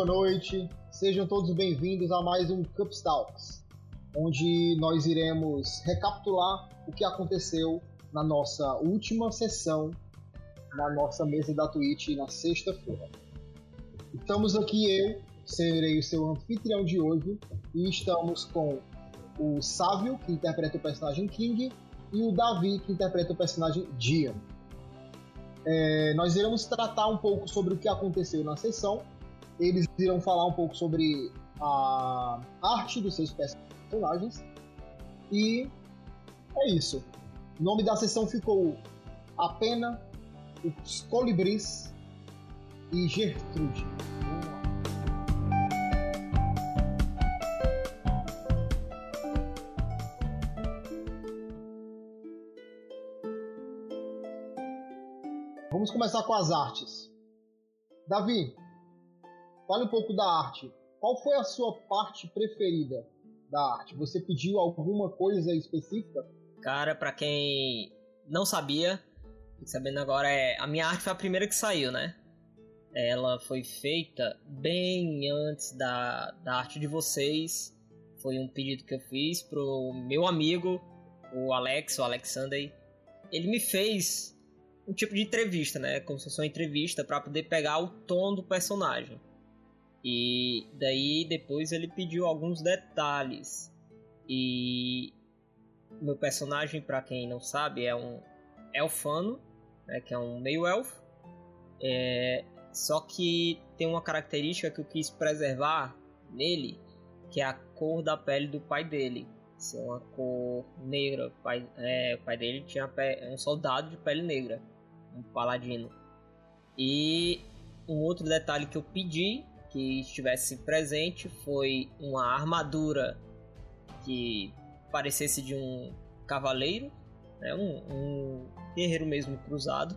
boa noite. Sejam todos bem-vindos a mais um Cup Talks, onde nós iremos recapitular o que aconteceu na nossa última sessão na nossa mesa da Twitch na sexta-feira. Estamos aqui eu, serei o seu anfitrião de hoje, e estamos com o Sávio, que interpreta o personagem King, e o Davi, que interpreta o personagem Dian. É, nós iremos tratar um pouco sobre o que aconteceu na sessão. Eles irão falar um pouco sobre a arte dos seus personagens. E é isso. O nome da sessão ficou A Pena, Os Colibris e Gertrude. Vamos começar com as artes. Davi, fale um pouco da arte. Qual foi a sua parte preferida da arte? Você pediu alguma coisa específica? Cara, para quem não sabia, sabendo agora, é a minha arte foi a primeira que saiu, né? Ela foi feita bem antes da, da arte de vocês. Foi um pedido que eu fiz pro meu amigo, o Alex, o Alexander. Ele me fez um tipo de entrevista, né? Como se fosse uma entrevista para poder pegar o tom do personagem. E daí depois ele pediu alguns detalhes. E meu personagem, para quem não sabe, é um elfano, né, que é um meio elfo. É, só que tem uma característica que eu quis preservar nele, que é a cor da pele do pai dele. Ser uma cor negra. O pai, é, o pai dele tinha um soldado de pele negra um paladino. E um outro detalhe que eu pedi que estivesse presente foi uma armadura que parecesse de um cavaleiro, né, um, um guerreiro mesmo cruzado,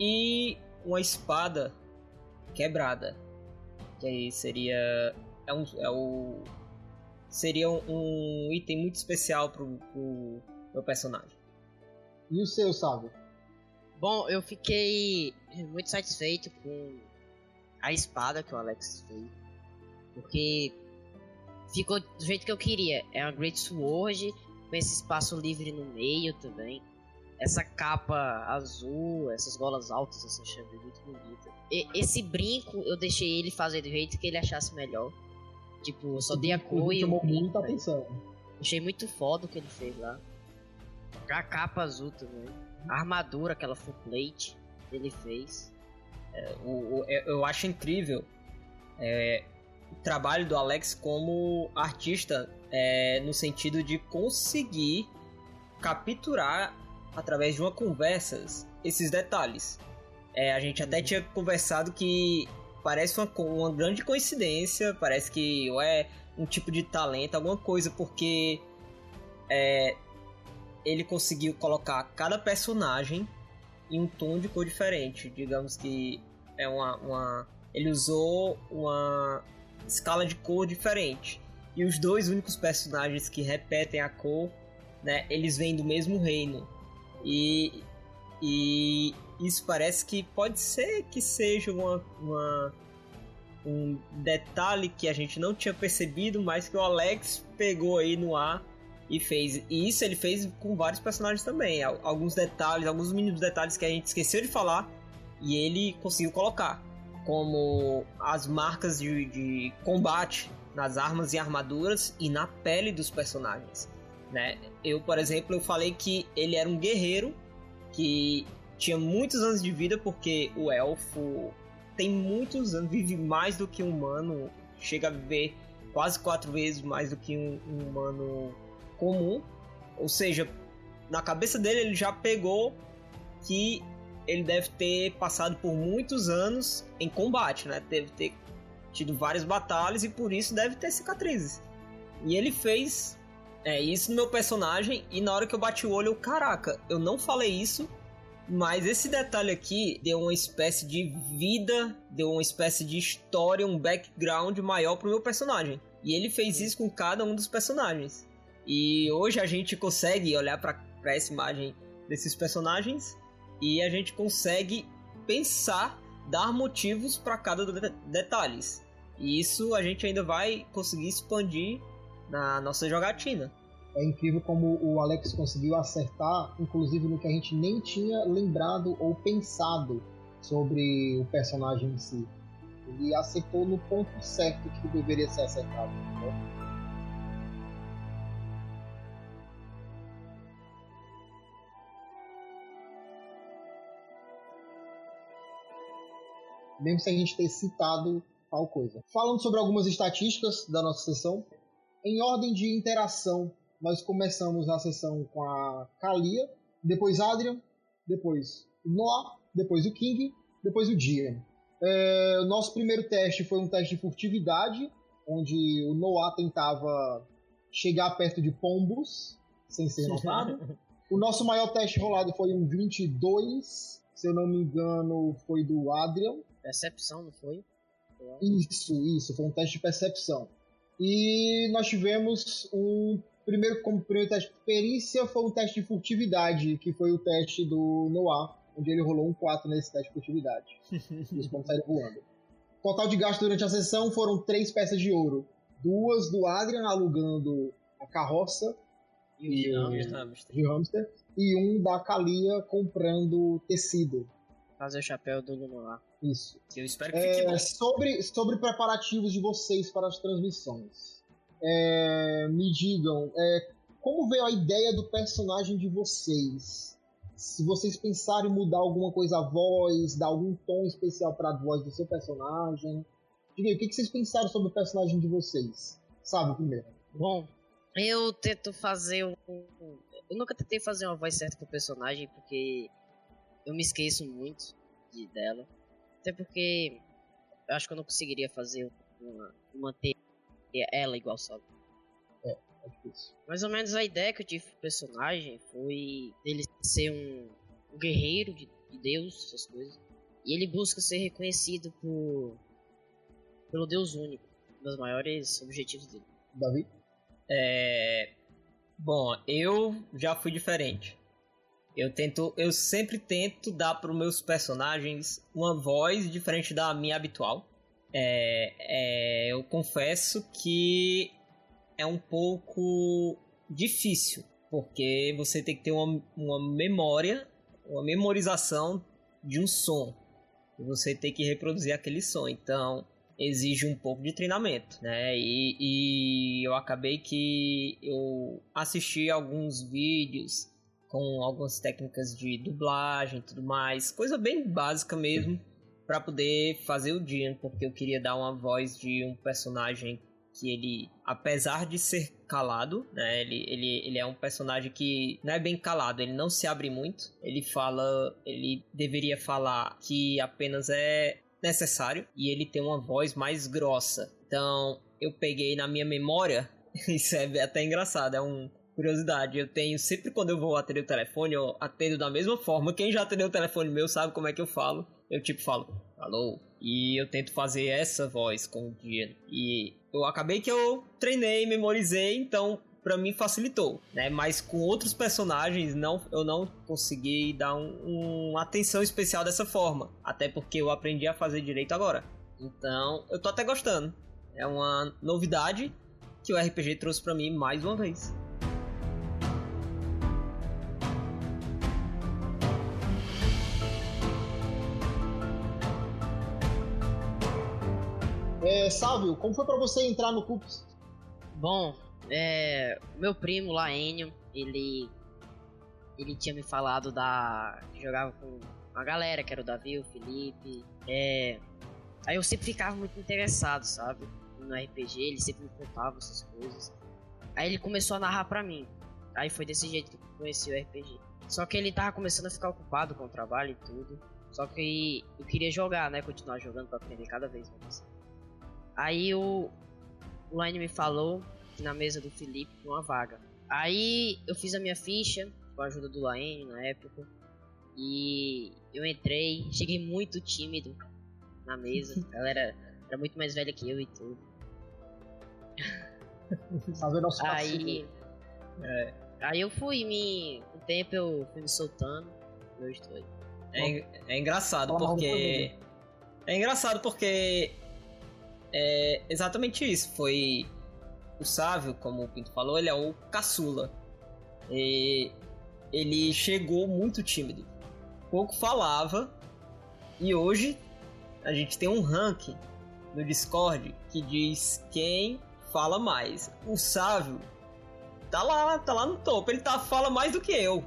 e uma espada quebrada, que aí seria é, um, é o seria um item muito especial pro, pro meu personagem. E o seu, sabe? Bom, eu fiquei muito satisfeito com a espada que o Alex fez. Porque ficou do jeito que eu queria. É uma Great Sword, com esse espaço livre no meio também. Essa capa azul, essas golas altas, essa chave muito bonita. E, esse brinco eu deixei ele fazer do jeito que ele achasse melhor. Tipo, só dei a cor e. chamou muita atenção. Achei muito foda o que ele fez lá. A capa azul também. A armadura, aquela full plate ele fez. É, o, o, é, eu acho incrível é, o trabalho do Alex como artista é, no sentido de conseguir capturar através de uma conversa esses detalhes. É, a gente até tinha conversado que parece uma, uma grande coincidência, parece que é um tipo de talento, alguma coisa, porque é, ele conseguiu colocar cada personagem em um tom de cor diferente. Digamos que é uma, uma ele usou uma escala de cor diferente. E os dois únicos personagens que repetem a cor, né, eles vêm do mesmo reino. E, e isso parece que pode ser que seja uma, uma, um detalhe que a gente não tinha percebido, mas que o Alex pegou aí no ar e fez. E isso ele fez com vários personagens também. Alguns detalhes, alguns mínimos detalhes que a gente esqueceu de falar e ele conseguiu colocar. Como as marcas de, de combate nas armas e armaduras e na pele dos personagens. Né? Eu, por exemplo, eu falei que ele era um guerreiro que tinha muitos anos de vida porque o elfo tem muitos anos, vive mais do que um humano, chega a viver quase quatro vezes mais do que um, um humano comum. Ou seja, na cabeça dele ele já pegou que ele deve ter passado por muitos anos em combate, né? Deve ter tido várias batalhas e por isso deve ter cicatrizes. E ele fez é, isso no meu personagem e na hora que eu bati o olho, eu, caraca, eu não falei isso, mas esse detalhe aqui deu uma espécie de vida, deu uma espécie de história, um background maior pro meu personagem. E ele fez isso com cada um dos personagens. E hoje a gente consegue olhar para essa imagem desses personagens e a gente consegue pensar, dar motivos para cada de detalhes. E isso a gente ainda vai conseguir expandir na nossa jogatina. É incrível como o Alex conseguiu acertar, inclusive no que a gente nem tinha lembrado ou pensado sobre o personagem em si. Ele acertou no ponto certo que deveria ser acertado. Né? Mesmo sem a gente ter citado tal coisa. Falando sobre algumas estatísticas da nossa sessão, em ordem de interação, nós começamos a sessão com a Kalia, depois Adrian, depois Noah, depois o King, depois o Dian. É, o nosso primeiro teste foi um teste de furtividade, onde o Noah tentava chegar perto de pombos sem ser notado. o nosso maior teste rolado foi um 22, se eu não me engano, foi do Adrian. Percepção, não foi? Isso, isso, foi um teste de percepção. E nós tivemos um primeiro, como primeiro teste de perícia, foi um teste de furtividade, que foi o teste do Noah, onde ele rolou um 4 nesse teste de furtividade. os pontos saíram voando. Total de gasto durante a sessão foram três peças de ouro. Duas do Adrian alugando a carroça e, e um de hamster. E um da Kalia comprando tecido. Fazer o chapéu do Lunoar. Isso. Eu espero que fique é, Sobre, sobre preparativos de vocês para as transmissões. É, me digam, é, como veio a ideia do personagem de vocês? Se vocês pensarem em mudar alguma coisa a voz, dar algum tom especial para a voz do seu personagem. Diga aí, o que, que vocês pensaram sobre o personagem de vocês? Sabe primeiro? Bom, eu tento fazer um. Eu nunca tentei fazer uma voz certa pro personagem, porque eu me esqueço muito de, dela. Até porque eu acho que eu não conseguiria fazer uma, manter ela igual só. É, é difícil. Mais ou menos a ideia que eu tive pro personagem foi dele ser um, um guerreiro de, de, Deus, essas coisas. E ele busca ser reconhecido por pelo Deus único, um dos maiores objetivos dele. Davi? É. Bom, eu já fui diferente. Eu tento, eu sempre tento dar para os meus personagens uma voz diferente da minha habitual. É, é, eu confesso que é um pouco difícil, porque você tem que ter uma, uma memória, uma memorização de um som. E você tem que reproduzir aquele som. Então, exige um pouco de treinamento, né? E, e eu acabei que eu assisti alguns vídeos com algumas técnicas de dublagem e tudo mais, coisa bem básica mesmo, para poder fazer o dia, porque eu queria dar uma voz de um personagem que ele, apesar de ser calado, né, ele, ele, ele é um personagem que não é bem calado, ele não se abre muito, ele fala, ele deveria falar que apenas é necessário e ele tem uma voz mais grossa. Então, eu peguei na minha memória, isso é até engraçado, é um curiosidade, eu tenho sempre quando eu vou atender o telefone, eu atendo da mesma forma. Quem já atendeu o telefone meu sabe como é que eu falo. Eu tipo falo, alô, e eu tento fazer essa voz com o dia. E eu acabei que eu treinei, memorizei, então para mim facilitou, né? Mas com outros personagens não, eu não consegui dar um, uma atenção especial dessa forma, até porque eu aprendi a fazer direito agora. Então eu tô até gostando. É uma novidade que o RPG trouxe para mim mais uma vez. Sávio, como foi para você entrar no CUPS? Bom, é, meu primo lá, Enio, ele ele tinha me falado da jogava com uma galera, que era o Davi, o Felipe. É, aí eu sempre ficava muito interessado, sabe? No RPG, ele sempre me contava essas coisas. Aí ele começou a narrar pra mim. Aí foi desse jeito que eu conheci o RPG. Só que ele tava começando a ficar ocupado com o trabalho e tudo. Só que eu queria jogar, né? Continuar jogando pra aprender cada vez mais. Aí o, o Line me falou que na mesa do Felipe uma vaga. Aí eu fiz a minha ficha com a ajuda do Laine na época. E eu entrei, cheguei muito tímido na mesa. Ela era, era muito mais velha que eu e tudo. aí, é, aí eu fui me. Com o tempo eu fui me soltando. Eu estou aí. É, é engraçado porque. É engraçado porque é exatamente isso. Foi o Sávio, como o Pinto falou, ele é o caçula. E ele chegou muito tímido. Pouco falava. E hoje a gente tem um ranking no Discord que diz quem fala mais. O Sávio tá lá, tá lá no topo. Ele tá, fala mais do que eu.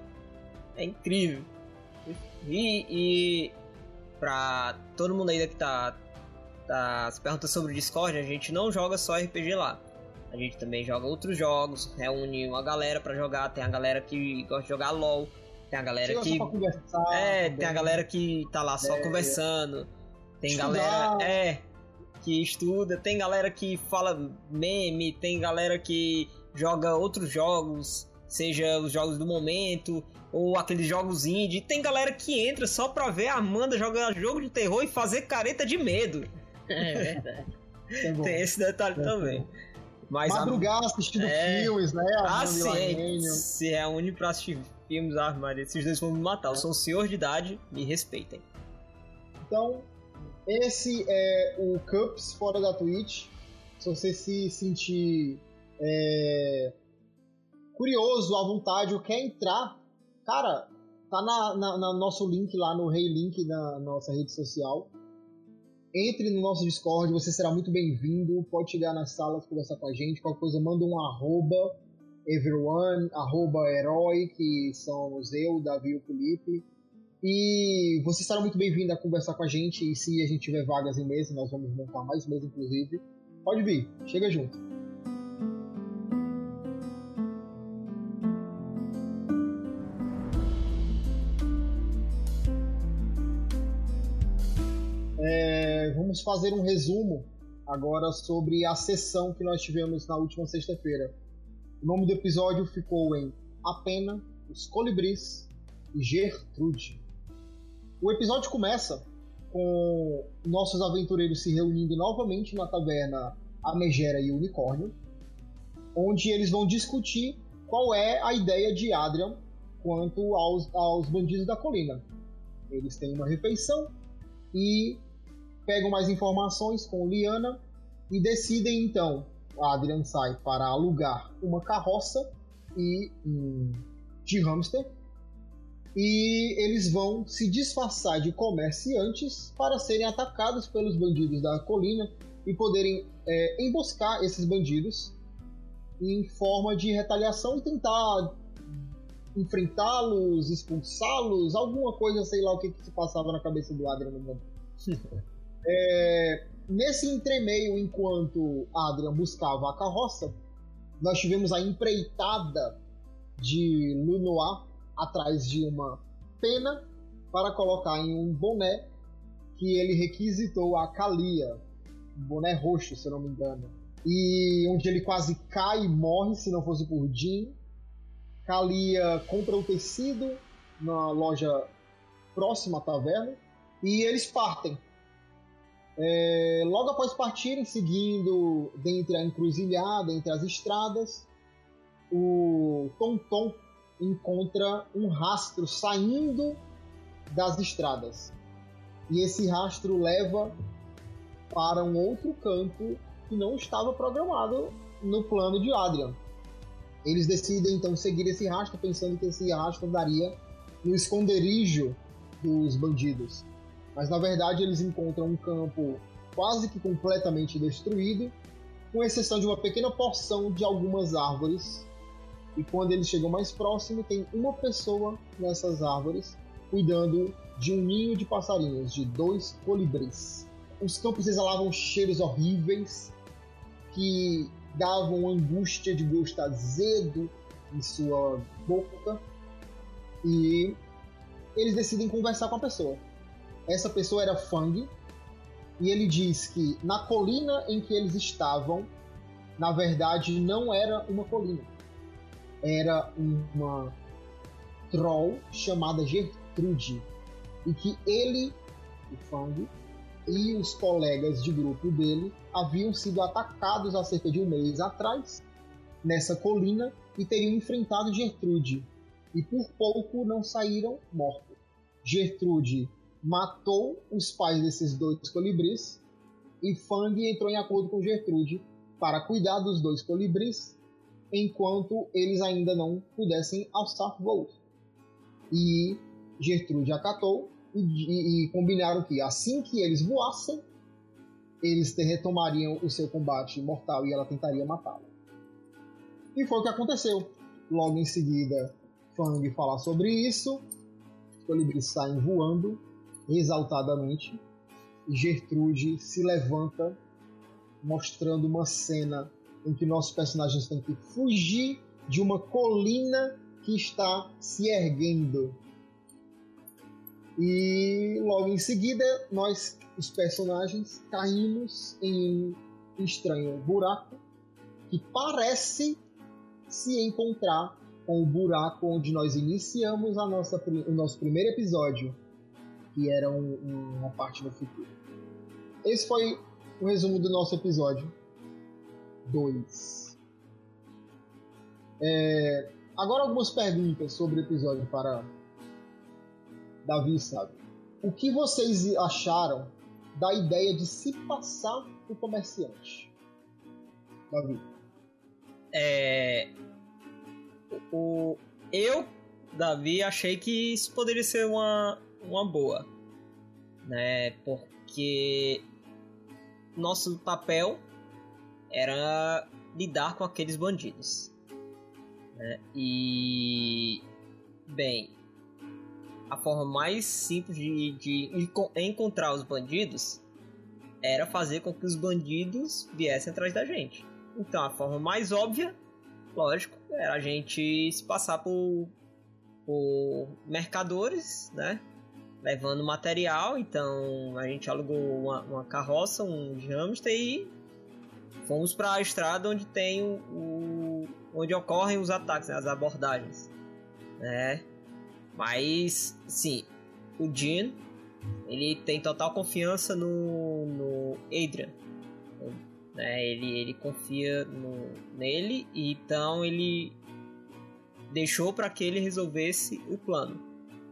É incrível. E, e pra todo mundo ainda que tá, tá se perguntando sobre o Discord, a gente não joga só RPG lá. A gente também joga outros jogos, reúne uma galera para jogar. Tem a galera que gosta de jogar LOL, tem a galera Chega que. É, tem a galera que tá lá só é, conversando. Tem Estudar. galera. É. Que estuda, tem galera que fala meme, tem galera que joga outros jogos, seja os jogos do momento, ou aqueles jogos indie. Tem galera que entra só pra ver a Amanda jogar jogo de terror e fazer careta de medo. É verdade. tem esse detalhe é. também. Mas Madrugar a... assistindo é... filmes, né? Ah, sim, se reúne pra assistir filmes, ah, Maria, esses dois vão me matar. Eu sou um senhor de idade, me respeitem. Então, esse é o Cups fora da Twitch. Se você se sentir é, curioso, à vontade, ou quer entrar, cara, tá na, na, na nosso link lá no Rei Link na nossa rede social. Entre no nosso Discord, você será muito bem-vindo. Pode chegar nas salas, conversar com a gente. Qualquer coisa, manda um arroba everyone, arroba herói, que somos eu, Davi e o Felipe. E você estará muito bem-vindo a conversar com a gente. E se a gente tiver vagas em mesa, nós vamos montar mais mesa, inclusive. Pode vir, chega junto. É, vamos fazer um resumo agora sobre a sessão que nós tivemos na última sexta-feira. O nome do episódio ficou em A Pena, Os Colibris e Gertrude. O episódio começa com nossos aventureiros se reunindo novamente na taverna A Megera e o Unicórnio, onde eles vão discutir qual é a ideia de Adrian quanto aos, aos bandidos da colina. Eles têm uma refeição e pegam mais informações com Liana e decidem então. Adrian sai para alugar uma carroça e um, de hamster e eles vão se disfarçar de comerciantes para serem atacados pelos bandidos da colina e poderem é, emboscar esses bandidos em forma de retaliação e tentar enfrentá-los, expulsá-los, alguma coisa, sei lá o que, que se passava na cabeça do Adrian no momento. É, nesse entremeio, enquanto Adrian buscava a carroça, nós tivemos a empreitada de Lunoir atrás de uma pena para colocar em um boné que ele requisitou a Kalia, um boné roxo, se não me engano, e onde ele quase cai e morre se não fosse por Jim. Kalia compra o tecido na loja próxima à taverna e eles partem é, logo após partirem, seguindo dentre a encruzilhada, entre as estradas, o Tom Tom encontra um rastro saindo das estradas. E esse rastro leva para um outro canto que não estava programado no plano de Adrian. Eles decidem então seguir esse rastro, pensando que esse rastro daria no esconderijo dos bandidos mas na verdade eles encontram um campo quase que completamente destruído, com exceção de uma pequena porção de algumas árvores. E quando eles chegam mais próximo, tem uma pessoa nessas árvores cuidando de um ninho de passarinhos, de dois colibris. Os campos exalavam cheiros horríveis que davam angústia de gosto azedo em sua boca. E eles decidem conversar com a pessoa. Essa pessoa era Fang, e ele diz que na colina em que eles estavam, na verdade não era uma colina, era uma troll chamada Gertrude, e que ele, o Fang, e os colegas de grupo dele haviam sido atacados há cerca de um mês atrás nessa colina e teriam enfrentado Gertrude e por pouco não saíram mortos. Gertrude matou os pais desses dois colibris e Fang entrou em acordo com Gertrude para cuidar dos dois colibris enquanto eles ainda não pudessem alçar voos. E Gertrude acatou e, e, e combinaram que assim que eles voassem, eles retomariam o seu combate mortal e ela tentaria matá-lo. E foi o que aconteceu. Logo em seguida, Fang fala sobre isso, os colibris saem voando exaltadamente Gertrude se levanta, mostrando uma cena em que nossos personagens têm que fugir de uma colina que está se erguendo. E logo em seguida, nós, os personagens, caímos em um estranho buraco que parece se encontrar com o buraco onde nós iniciamos a nossa, o nosso primeiro episódio, que era um, um, uma parte do futuro. Esse foi o resumo do nosso episódio 2. É, agora algumas perguntas sobre o episódio para Davi sabe. O que vocês acharam da ideia de se passar por comerciante? Davi. É. O, eu, Davi, achei que isso poderia ser uma, uma boa. Né? Porque nosso papel era lidar com aqueles bandidos. Né? E. Bem, a forma mais simples de, de encontrar os bandidos era fazer com que os bandidos viessem atrás da gente. Então a forma mais óbvia, lógico, era a gente se passar por, por mercadores, né? Levando material, então a gente alugou uma, uma carroça, um hamster e fomos para a estrada onde tem o, o, onde ocorrem os ataques, né, as abordagens, né? Mas, sim, o Jean, ele tem total confiança no, no Adrian. Né? Ele, ele confia no, nele, então ele deixou para que ele resolvesse o plano.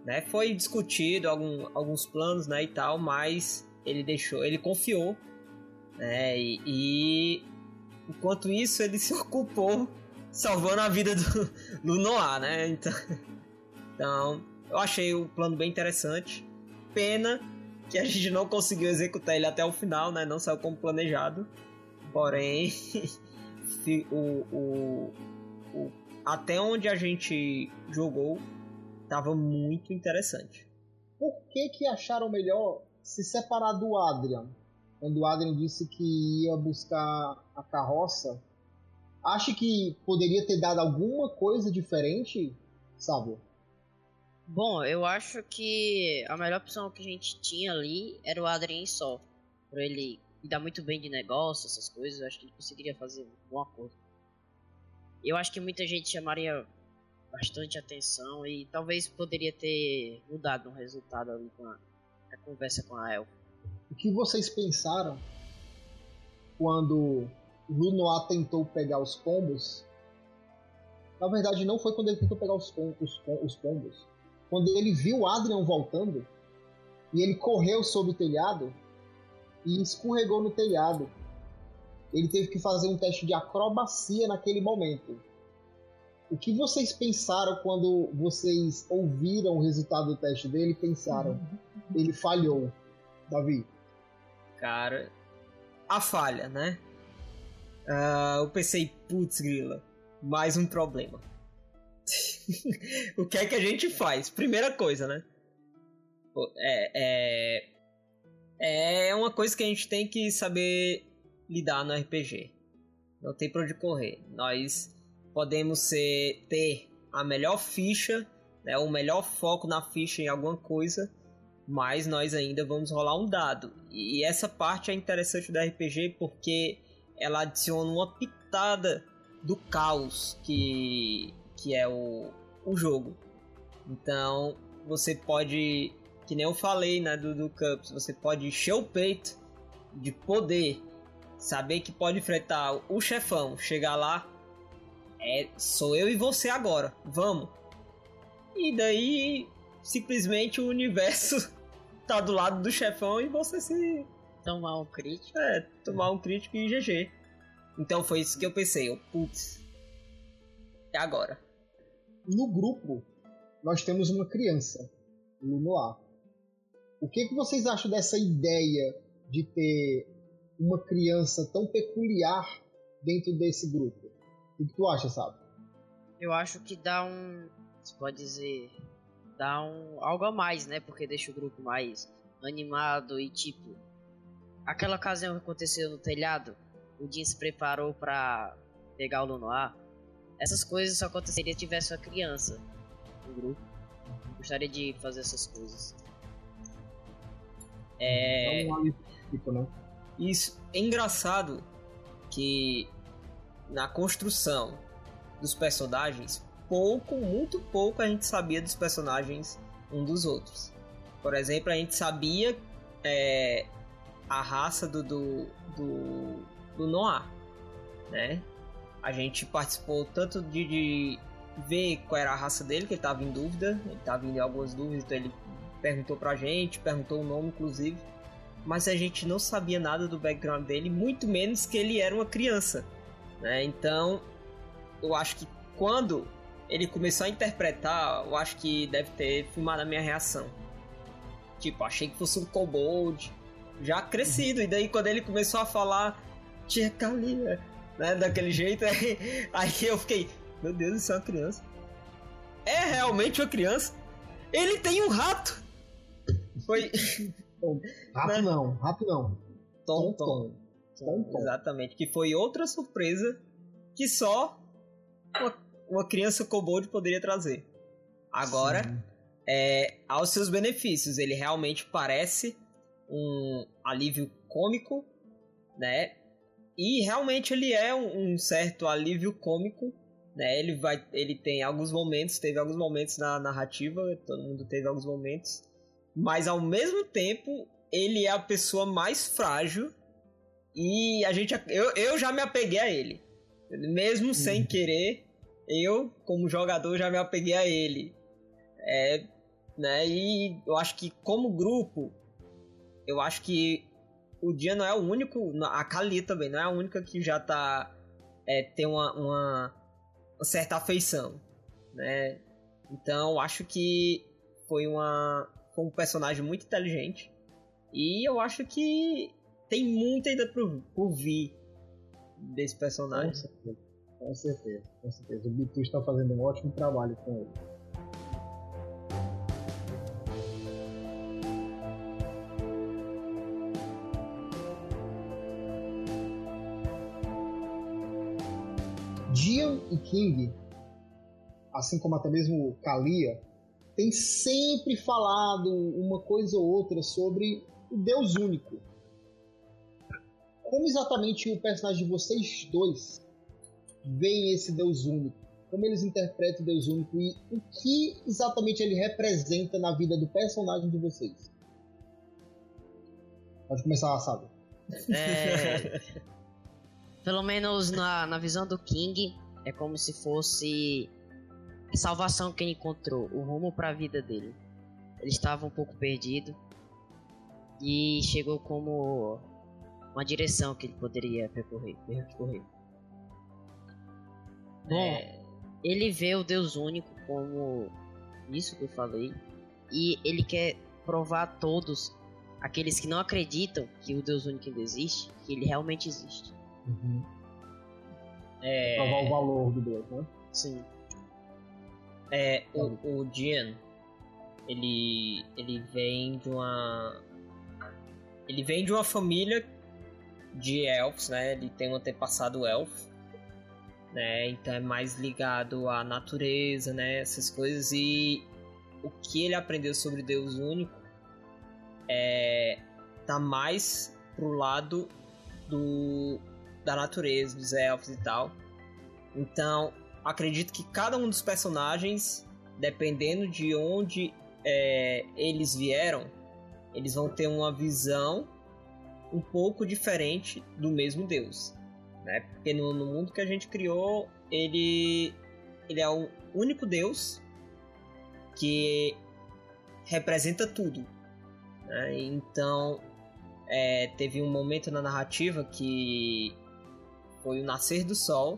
Né? Foi discutido algum, alguns planos né, e tal, mas ele deixou, ele confiou. Né? E, e enquanto isso ele se ocupou salvando a vida do, do Noah, né? Então, então, eu achei o plano bem interessante. Pena que a gente não conseguiu executar ele até o final, né? Não saiu como planejado. Porém, o, o, o, até onde a gente jogou estava muito interessante. Por que, que acharam melhor se separar do Adrian? Quando o Adrian disse que ia buscar a carroça, acha que poderia ter dado alguma coisa diferente, sabe? Bom, eu acho que a melhor opção que a gente tinha ali era o Adrien só. Por ele dar muito bem de negócio, essas coisas, eu acho que ele conseguiria fazer um bom acordo. Eu acho que muita gente chamaria bastante atenção e talvez poderia ter mudado o um resultado ali com a, a conversa com a Elfa. O que vocês pensaram quando Lunoa tentou pegar os pombos? Na verdade, não foi quando ele tentou pegar os, os, os pombos quando ele viu Adrian voltando e ele correu sobre o telhado e escorregou no telhado. Ele teve que fazer um teste de acrobacia naquele momento. O que vocês pensaram quando vocês ouviram o resultado do teste dele e pensaram? Ele falhou. Davi. Cara, a falha, né? Uh, eu pensei, putz, grila, mais um problema. o que é que a gente faz? Primeira coisa, né? É, é, é uma coisa que a gente tem que saber lidar no RPG. Não tem pra onde correr. Nós podemos ser, ter a melhor ficha, né, o melhor foco na ficha em alguma coisa, mas nós ainda vamos rolar um dado. E essa parte é interessante do RPG porque ela adiciona uma pitada do caos que que é o, o jogo. Então, você pode, que nem eu falei né, do, do Cups, você pode encher o peito de poder, saber que pode enfrentar o chefão, chegar lá, é sou eu e você agora, vamos. E daí, simplesmente o universo tá do lado do chefão e você se, Tomar um crítico. É, tomar um crítico e GG. Então foi isso que eu pensei. Eu, putz. É agora. No grupo, nós temos uma criança, Lunoar. O que, que vocês acham dessa ideia de ter uma criança tão peculiar dentro desse grupo? O que tu acha, sabe? Eu acho que dá um. Você pode dizer. Dá um. algo a mais, né? Porque deixa o grupo mais animado e tipo. Aquela ocasião que aconteceu no telhado, o Jin se preparou para pegar o Lunoir. Essas coisas só aconteceriam se tivesse uma criança no grupo. Gostaria de fazer essas coisas. É. Tipo, né? Isso é engraçado que na construção dos personagens, pouco, muito pouco a gente sabia dos personagens um dos outros. Por exemplo, a gente sabia é, a raça do, do, do, do Noah, né? A gente participou tanto de, de ver qual era a raça dele, que ele estava em dúvida, ele estava em algumas dúvidas, então ele perguntou pra gente, perguntou o nome inclusive, mas a gente não sabia nada do background dele, muito menos que ele era uma criança, né? Então, eu acho que quando ele começou a interpretar, eu acho que deve ter filmado a minha reação. Tipo, achei que fosse um kobold, já crescido, e daí quando ele começou a falar, tia Kalia, né, daquele jeito, aí, aí eu fiquei, meu Deus, isso é uma criança. É realmente uma criança? Ele tem um rato! Foi. Rato Né? não, rato não. Tom Tom. Tom. Exatamente. Que foi outra surpresa que só uma, uma criança kobold poderia trazer. Agora, Sim. é, aos seus benefícios, ele realmente parece um alívio cômico, né? E realmente ele é um, um certo alívio cômico, né? Ele vai, ele tem alguns momentos, teve alguns momentos na narrativa, todo mundo teve alguns momentos, mas ao mesmo tempo ele é a pessoa mais frágil e a gente, eu, eu já me apeguei a ele, mesmo sem Uhum. querer, eu como jogador já me apeguei a ele, é, né? E eu acho que como grupo eu acho que o Dia não é o único, a Kali também não é a única que já tá é, tem uma, uma, uma certa afeição, né? Então eu acho que foi uma foi um personagem muito inteligente e eu acho que tem muito ainda por, por vir desse Com personagem. certeza. Com certeza, com certeza. O Bitu está fazendo um ótimo trabalho com ele. Dian e King, assim como até mesmo Kalia, tem sempre falado uma coisa ou outra sobre o Deus único. Como exatamente o personagem de vocês dois veem esse Deus único? Como eles interpretam o Deus único e o que exatamente ele representa na vida do personagem de vocês? Pode começar, sabe? É, pelo menos na, na visão do King, é como se fosse a salvação que ele encontrou, o rumo para a vida dele. Ele estava um pouco perdido e chegou como uma direção que ele poderia percorrer. percorrer. Bom, É, ele vê o Deus único como isso que eu falei e ele quer provar a todos aqueles que não acreditam que o Deus único ainda existe, que ele realmente existe. é, Provar o valor do Deus, né? Sim. É, o, o Jian, ele, ele vem de uma. Ele vem de uma família de elfos, né? Ele tem um antepassado elfo, né? Então é mais ligado à natureza, né? Essas coisas. E o que ele aprendeu sobre Deus único é. tá mais pro lado do da natureza, dos elfos e tal. Então, acredito que cada um dos personagens, dependendo de onde é, eles vieram, eles vão ter uma visão um pouco diferente do mesmo Deus, né? Porque no, no mundo que a gente criou, ele ele é o único Deus que representa tudo, né? Então é, teve um momento na narrativa que foi o nascer do sol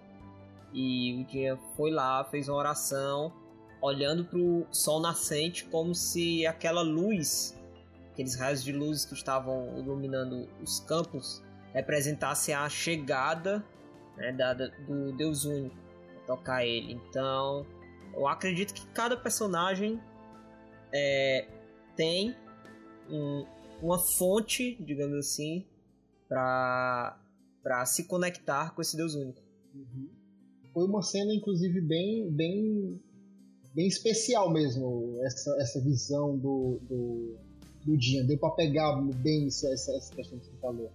e o dia foi lá, fez uma oração, olhando para o sol nascente como se aquela luz, aqueles raios de luz que estavam iluminando os campos, representasse a chegada né, da, do Deus único tocar ele. Então, eu acredito que cada personagem é, tem um, uma fonte, digamos assim, para para se conectar com esse Deus único. Uhum. Foi uma cena, inclusive, bem, bem, bem especial mesmo, essa, essa visão do, do, do dia. Deu para pegar bem essa, essa questão que você falou.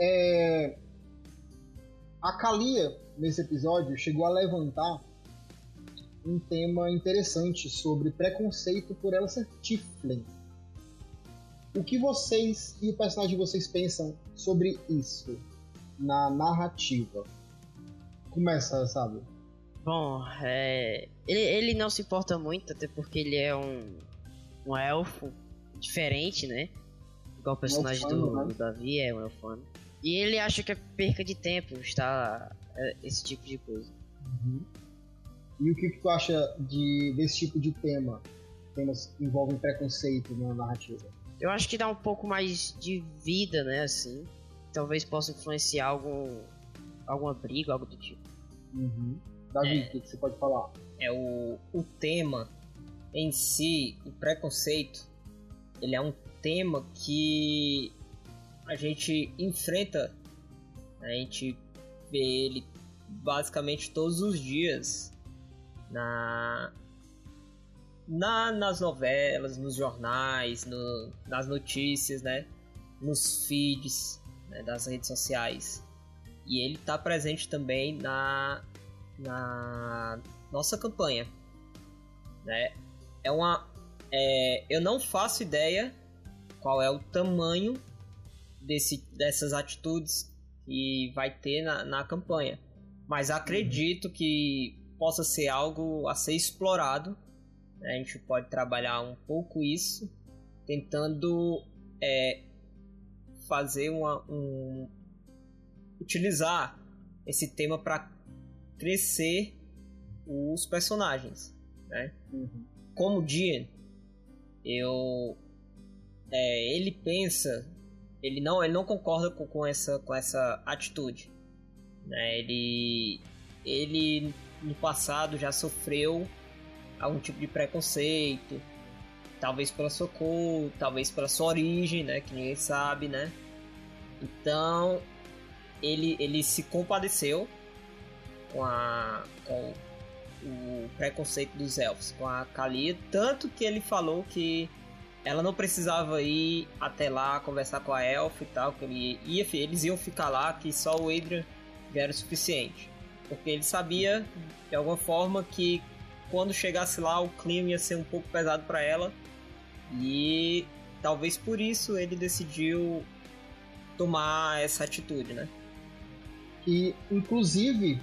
É... A Kalia, nesse episódio, chegou a levantar um tema interessante sobre preconceito por ela ser Tiflin. O que vocês e o personagem de vocês pensam sobre isso na narrativa? Começa, sabe? Bom, é... ele, ele não se importa muito, até porque ele é um, um elfo diferente, né? Igual o personagem do, né? do, Davi é um elfano. E ele acha que é perca de tempo estar é, esse tipo de coisa. Uhum. E o que, que tu acha de, desse tipo de tema? Temas que envolvem preconceito na narrativa? Eu acho que dá um pouco mais de vida, né, assim. Talvez possa influenciar algum, alguma briga, algo do tipo. Uhum. Davi, é, o que, que você pode falar? É o, o tema em si, o preconceito, ele é um tema que a gente enfrenta, a gente vê ele basicamente todos os dias na, na nas novelas, nos jornais, no, nas notícias, né? Nos feeds né? das redes sociais. E ele está presente também na, na nossa campanha. Né? É uma, é, eu não faço ideia qual é o tamanho desse, dessas atitudes que vai ter na, na campanha. Mas acredito uhum. que possa ser algo a ser explorado. Né? A gente pode trabalhar um pouco isso, tentando é, fazer uma, um, utilizar esse tema para crescer os personagens, né? Uhum. Como Jean, eu é, ele pensa, ele não, ele não concorda com, com essa com essa atitude, né? Ele ele no passado já sofreu algum tipo de preconceito, talvez pela sua cor, talvez pela sua origem, né, que ninguém sabe, né? Então, ele, ele se compadeceu com, a, com o preconceito dos elfos, com a Kalia, tanto que ele falou que ela não precisava ir até lá conversar com a elfa e tal, que ele ia, eles iam ficar lá, que só o Adrian já era o suficiente. Porque ele sabia, de alguma forma, que quando chegasse lá o clima ia ser um pouco pesado para ela. E talvez por isso ele decidiu tomar essa atitude, né? E, inclusive,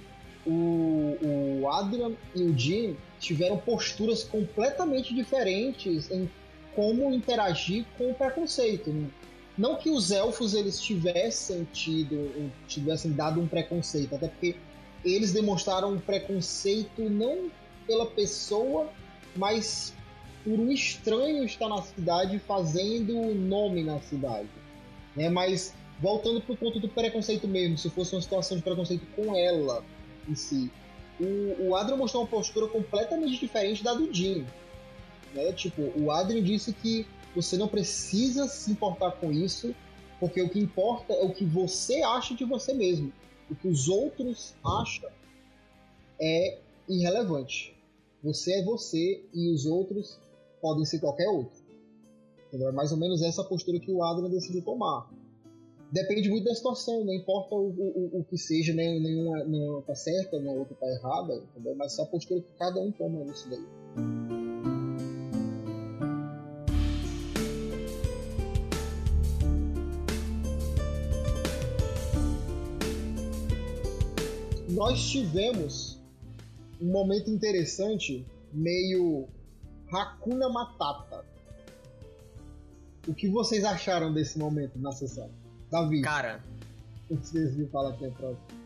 o, o Adrian e o Jim tiveram posturas completamente diferentes em como interagir com o preconceito. Né? Não que os elfos eles tivessem tido, tivessem dado um preconceito, até porque eles demonstraram um preconceito não pela pessoa, mas por um estranho estar na cidade fazendo nome na cidade. Né? Mas voltando para o ponto do preconceito mesmo, se fosse uma situação de preconceito com ela em si, o, o Adrian mostrou uma postura completamente diferente da do Jim. Né? Tipo, o Adrian disse que você não precisa se importar com isso, porque o que importa é o que você acha de você mesmo o que os outros acham é irrelevante. Você é você e os outros podem ser qualquer outro. Entendeu? É mais ou menos essa postura que o Adrian decidiu tomar. Depende muito da situação, não importa o, o, o que seja, nem, nenhuma, nenhuma tá certa, nem a outra tá errada, entendeu? mas essa a postura que cada um toma nisso daí. nós tivemos um momento interessante, meio Hakuna Matata. O que vocês acharam desse momento na sessão? Davi. Cara. Vocês me falar aqui a próxima.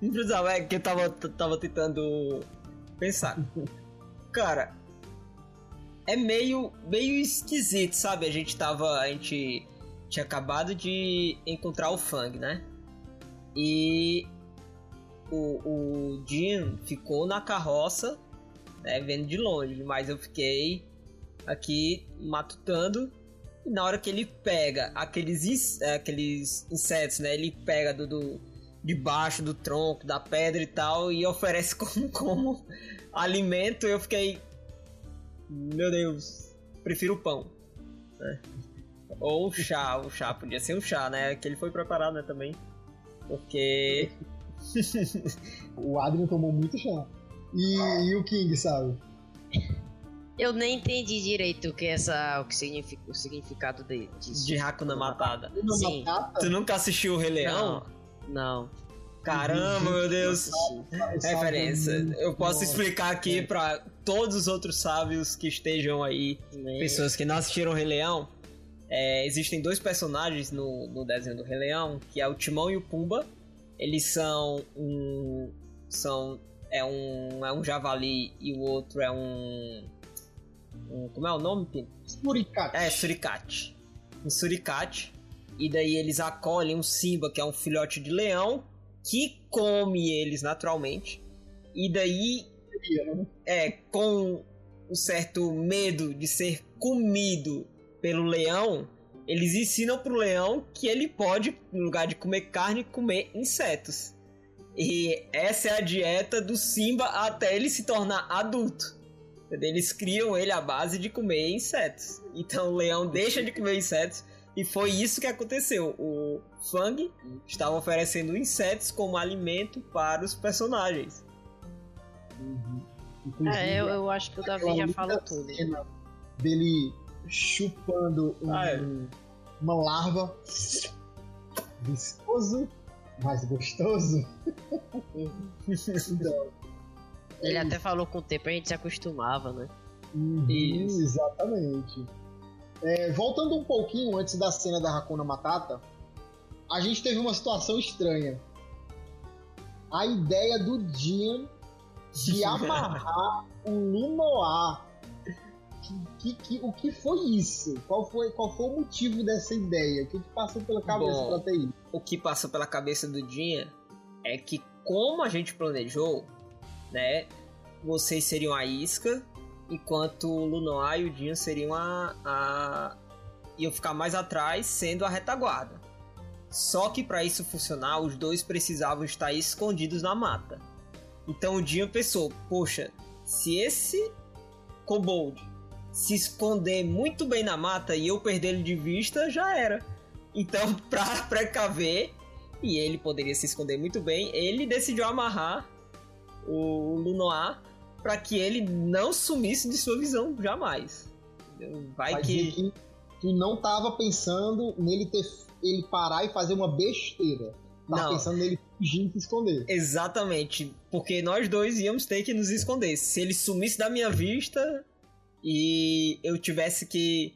Não precisava, é que eu tava, tava tentando pensar. Cara, é meio, meio esquisito, sabe? A gente tava. A gente tinha acabado de encontrar o Fang, né? E o, o Jin ficou na carroça, né, vendo de longe, mas eu fiquei aqui matutando. E na hora que ele pega aqueles, aqueles insetos, né? Ele pega do, do debaixo do tronco, da pedra e tal, e oferece como, como alimento, eu fiquei. Meu Deus, prefiro o pão. Né? Ou o chá, o chá, podia ser um chá, né? Que ele foi preparado, né, também. Porque. o Adrian tomou muito chá. E, e, o King, sabe? Eu nem entendi direito o que essa, o que significa o significado de, disso. De Hakuna Matada. Sim. Tu nunca assistiu o Rei Leão? Não. não. Caramba, meu Deus. Referência. Eu posso explicar aqui para todos os outros sábios que estejam aí, pessoas que não assistiram o Rei Leão. É, existem dois personagens no, no desenho do Rei Leão, que é o Timão e o Pumba. Eles são um. São. É um. É um javali e o outro é um. Um como é o nome? Suricate. É, suricate. Um suricate. E daí eles acolhem um Simba, que é um filhote de leão, que come eles naturalmente. E daí, é, com um certo medo de ser comido pelo leão, eles ensinam pro leão que ele pode, no lugar de comer carne, comer insetos. E essa é a dieta do Simba até ele se tornar adulto. Eles criam ele à base de comer insetos. Então o leão deixa de comer insetos e foi isso que aconteceu. O Fang estava oferecendo insetos como alimento para os personagens. Uhum. É, eu, eu, acho que o Davi já falou tudo. Dele chupando um, ah, é. uma larva viscoso, mas gostoso. então, Ele é até falou com o tempo a gente se acostumava, né? Uhum, exatamente. É, voltando um pouquinho antes da cena da Hakuna Matata, a gente teve uma situação estranha. A ideia do Jean de amarrar o Lunoar. Que, que, que, o que foi isso? Qual foi, qual foi o motivo dessa ideia? O que, que passou pela cabeça Bom, pra ter isso? O que passou pela cabeça do Jean é que, como a gente planejou, né? Vocês seriam a isca enquanto o Lunoa e o Jean seriam a, a iam ficar mais atrás, sendo a retaguarda. Só que para isso funcionar, os dois precisavam estar escondidos na mata. Então o Jean pensou: poxa, se esse Kobold se esconder muito bem na mata e eu perder ele de vista, já era. Então, para precaver, e ele poderia se esconder muito bem, ele decidiu amarrar o Lunoa para que ele não sumisse de sua visão jamais. Vai, Vai que... que tu não tava pensando nele ter ele parar e fazer uma besteira. Tava não. pensando nele fugir e se esconder. Exatamente, porque nós dois íamos ter que nos esconder. Se ele sumisse da minha vista e eu tivesse que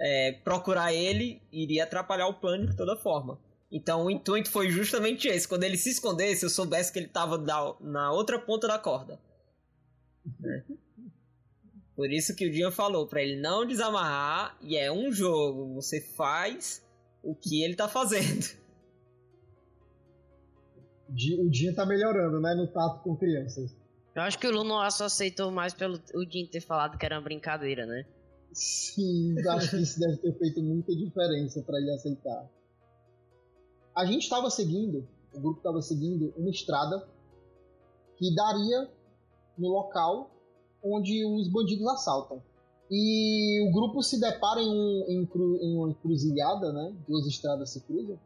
é, procurar ele, iria atrapalhar o plano de toda forma. Então o intuito foi justamente esse. Quando ele se escondesse, eu soubesse que ele estava na outra ponta da corda. Né? Por isso que o Dian falou para ele não desamarrar e é um jogo, você faz o que ele tá fazendo. O Dian tá melhorando, né, no tato com crianças. Eu acho que o Luno só aceitou mais pelo o Dian ter falado que era uma brincadeira, né? Sim, acho que isso deve ter feito muita diferença para ele aceitar. A gente estava seguindo, o grupo estava seguindo uma estrada que daria no local onde os bandidos assaltam. E o grupo se depara em, um, em, em uma encruzilhada, né? Duas estradas se cruzam.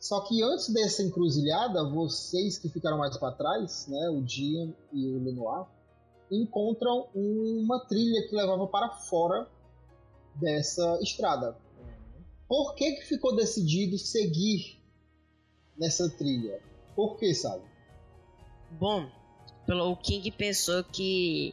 Só que antes dessa encruzilhada, vocês que ficaram mais para trás, né, o Dian e o Lenoir, encontram uma trilha que levava para fora dessa estrada. Por que, que ficou decidido seguir nessa trilha? Por que, sabe? Bom, pelo, o King pensou que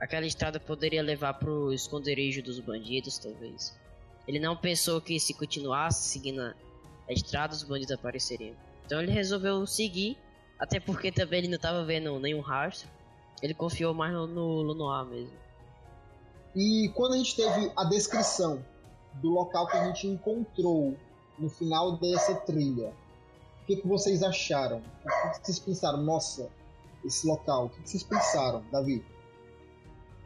aquela estrada poderia levar pro esconderijo dos bandidos, talvez. Ele não pensou que se continuasse seguindo a estrada, os bandidos apareceriam. Então ele resolveu seguir, até porque também ele não estava vendo nenhum rastro. Ele confiou mais no, no Lunoir mesmo. E quando a gente teve a descrição do local que a gente encontrou no final dessa trilha, o que, que vocês acharam? O que vocês pensaram? Nossa, esse local. O que vocês pensaram, Davi?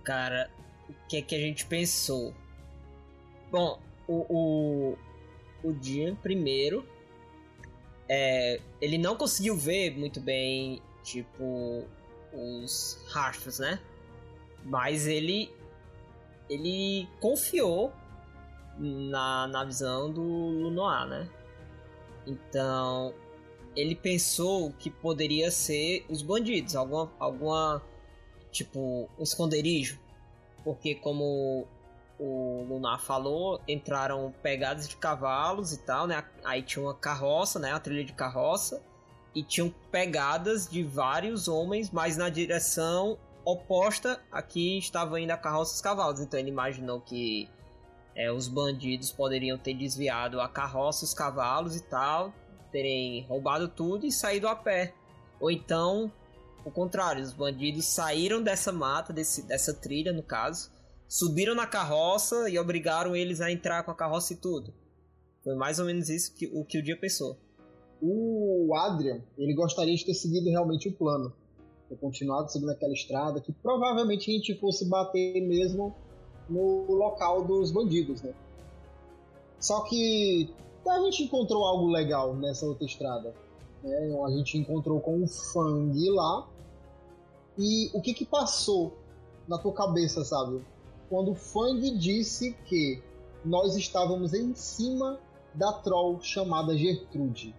Cara, o que é que a gente pensou? Bom, o, o, o Jean, primeiro, é, ele não conseguiu ver muito bem, tipo, os rastros, né? Mas ele ele confiou na, na visão do Lunoir, né? Então, ele pensou que poderia ser os bandidos, alguma, alguma tipo, um esconderijo. Porque como o Lunar falou, entraram pegadas de cavalos e tal, né? Aí tinha uma carroça, né? A trilha de carroça. E tinham pegadas de vários homens, mas na direção oposta a que estava indo a carroça e os cavalos. Então ele imaginou que é, os bandidos poderiam ter desviado a carroça, os cavalos e tal, terem roubado tudo e saído a pé. Ou então, o contrário, os bandidos saíram dessa mata, desse, dessa trilha no caso, subiram na carroça e obrigaram eles a entrar com a carroça e tudo. Foi mais ou menos isso que o que o dia pensou. O Adrian, ele gostaria de ter seguido realmente o plano. Ter continuado seguindo aquela estrada, que provavelmente a gente fosse bater mesmo no local dos bandidos, né? Só que a gente encontrou algo legal nessa outra estrada. Né? A gente encontrou com o Fang lá. E o que que passou na tua cabeça, sabe? Quando o Fang disse que nós estávamos em cima da troll chamada Gertrude.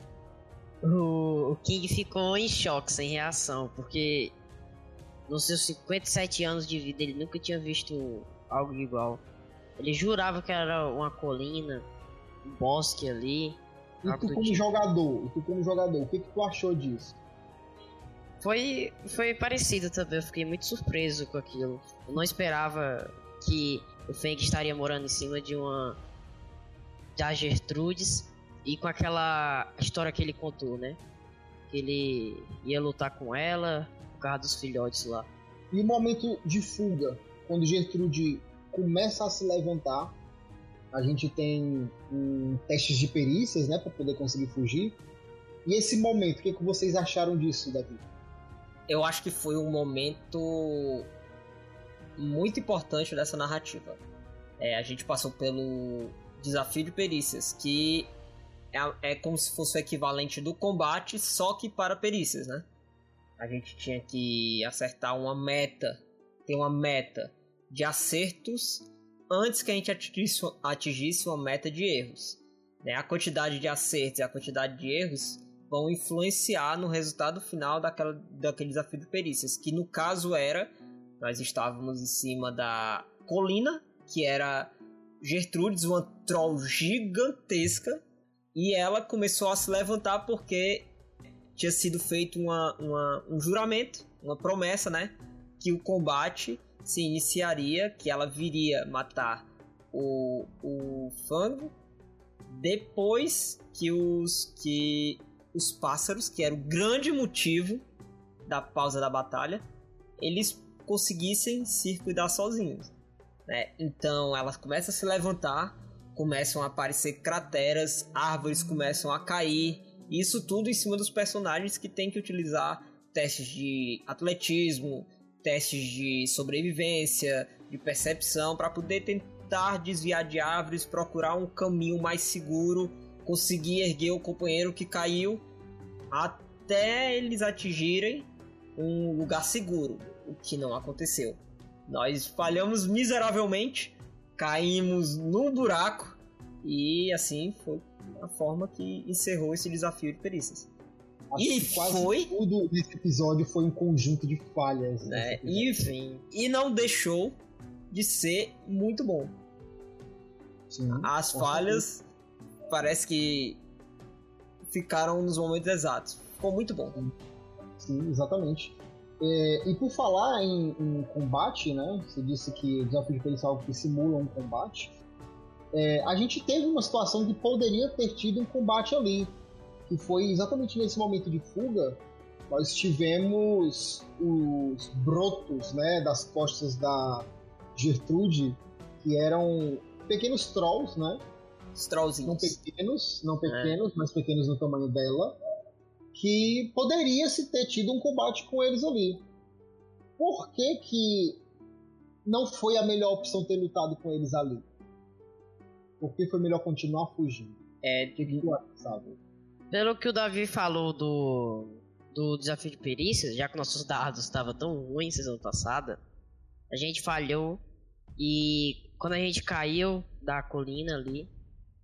O, o King ficou em choque, sem reação, porque nos seus 57 anos de vida ele nunca tinha visto algo igual. Ele jurava que era uma colina, um bosque ali. E tu como tipo. jogador, e tu como jogador, o que, que tu achou disso? Foi, foi parecido também, eu fiquei muito surpreso com aquilo. Eu não esperava que o Feng estaria morando em cima de uma da Gertrudes e com aquela história que ele contou, né? Que ele ia lutar com ela por causa dos filhotes lá. E o momento de fuga, quando Gertrude começa a se levantar, a gente tem um, testes de perícias, né, para poder conseguir fugir. E esse momento, o que, que vocês acharam disso, Davi? Eu acho que foi um momento muito importante dessa narrativa. É, a gente passou pelo desafio de perícias, que é, é como se fosse o equivalente do combate, só que para perícias, né? A gente tinha que acertar uma meta, ter uma meta de acertos antes que a gente atingisse, atingisse uma meta de erros. Né? A quantidade de acertos e a quantidade de erros vão influenciar no resultado final daquela, daquele desafio de perícias, que no caso era, nós estávamos em cima da colina, que era Gertrudes, uma troll gigantesca, e ela começou a se levantar porque tinha sido feito uma, uma, um juramento, uma promessa, né? Que o combate se iniciaria, que ela viria matar o, o Fango depois que os que os pássaros, que era o grande motivo da pausa da batalha, eles conseguissem se cuidar sozinhos. Né? Então ela começa a se levantar, começam a aparecer crateras, árvores começam a cair, isso tudo em cima dos personagens que tem que utilizar testes de atletismo, testes de sobrevivência, de percepção, para poder tentar desviar de árvores, procurar um caminho mais seguro, conseguir erguer o companheiro que caiu até eles atingirem um lugar seguro, o que não aconteceu. Nós falhamos miseravelmente, caímos num buraco e assim foi a forma que encerrou esse desafio de perícias. E foi tudo nesse episódio foi um conjunto de falhas. Né? Enfim, e não deixou de ser muito bom. Sim, As falhas certeza. parece que ficaram nos momentos exatos. Ficou muito bom. Sim, exatamente. É, e por falar em, em, combate, né? Você disse que o desafio de perícia é algo que simula um combate. É, a gente teve uma situação que poderia ter tido um combate ali. Que foi exatamente nesse momento de fuga. Nós tivemos os brotos né, das costas da Gertrude, que eram pequenos trolls, né? Trollzinhos. Não pequenos, não pequenos, é. mas pequenos no tamanho dela que poderia se ter tido um combate com eles ali. Por que, que não foi a melhor opção ter lutado com eles ali? Por que foi melhor continuar fugindo? É, de... sabe? Pelo que o Davi falou do, do desafio de perícias, já que nossos dados estavam tão ruins semana passada, a gente falhou e quando a gente caiu da colina ali,